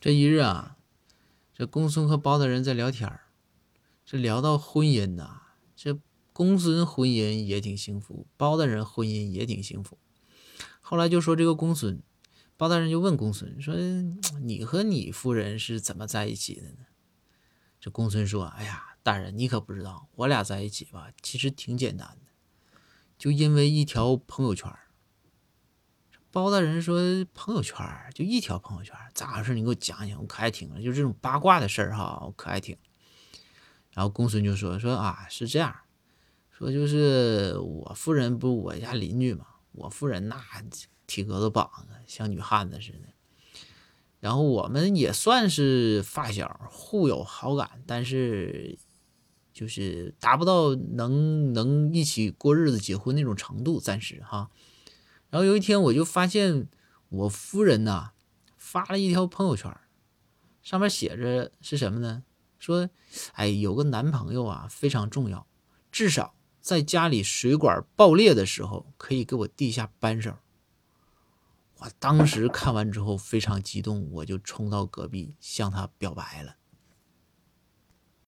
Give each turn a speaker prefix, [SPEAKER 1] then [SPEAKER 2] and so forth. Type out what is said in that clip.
[SPEAKER 1] 这一日啊，这公孙和包大人在聊天，这聊到婚姻呐、这公孙婚姻也挺幸福，包大人婚姻也挺幸福。后来就说这个公孙，包大人就问公孙说：“你和你夫人是怎么在一起的呢？”这公孙说：“哎呀，大人你可不知道，我俩在一起吧，其实挺简单的，就因为一条朋友圈。”包大人说：“朋友圈就一条朋友圈，咋回事？你给我讲讲，我可爱听了。就这种八卦的事儿哈，我可爱听。”然后公孙就说：“说啊，是这样，说就是我夫人不是我家邻居嘛，我夫人那体格子膀子像女汉子似的。然后我们也算是发小，互有好感，但是就是达不到能能一起过日子、结婚那种程度，暂时哈。然后有一天我就发现我夫人呐发了一条朋友圈，上面写着是什么呢？说，哎，有个男朋友啊非常重要，至少在家里水管爆裂的时候可以给我递下扳手。我当时看完之后非常激动，我就冲到隔壁向他表白了。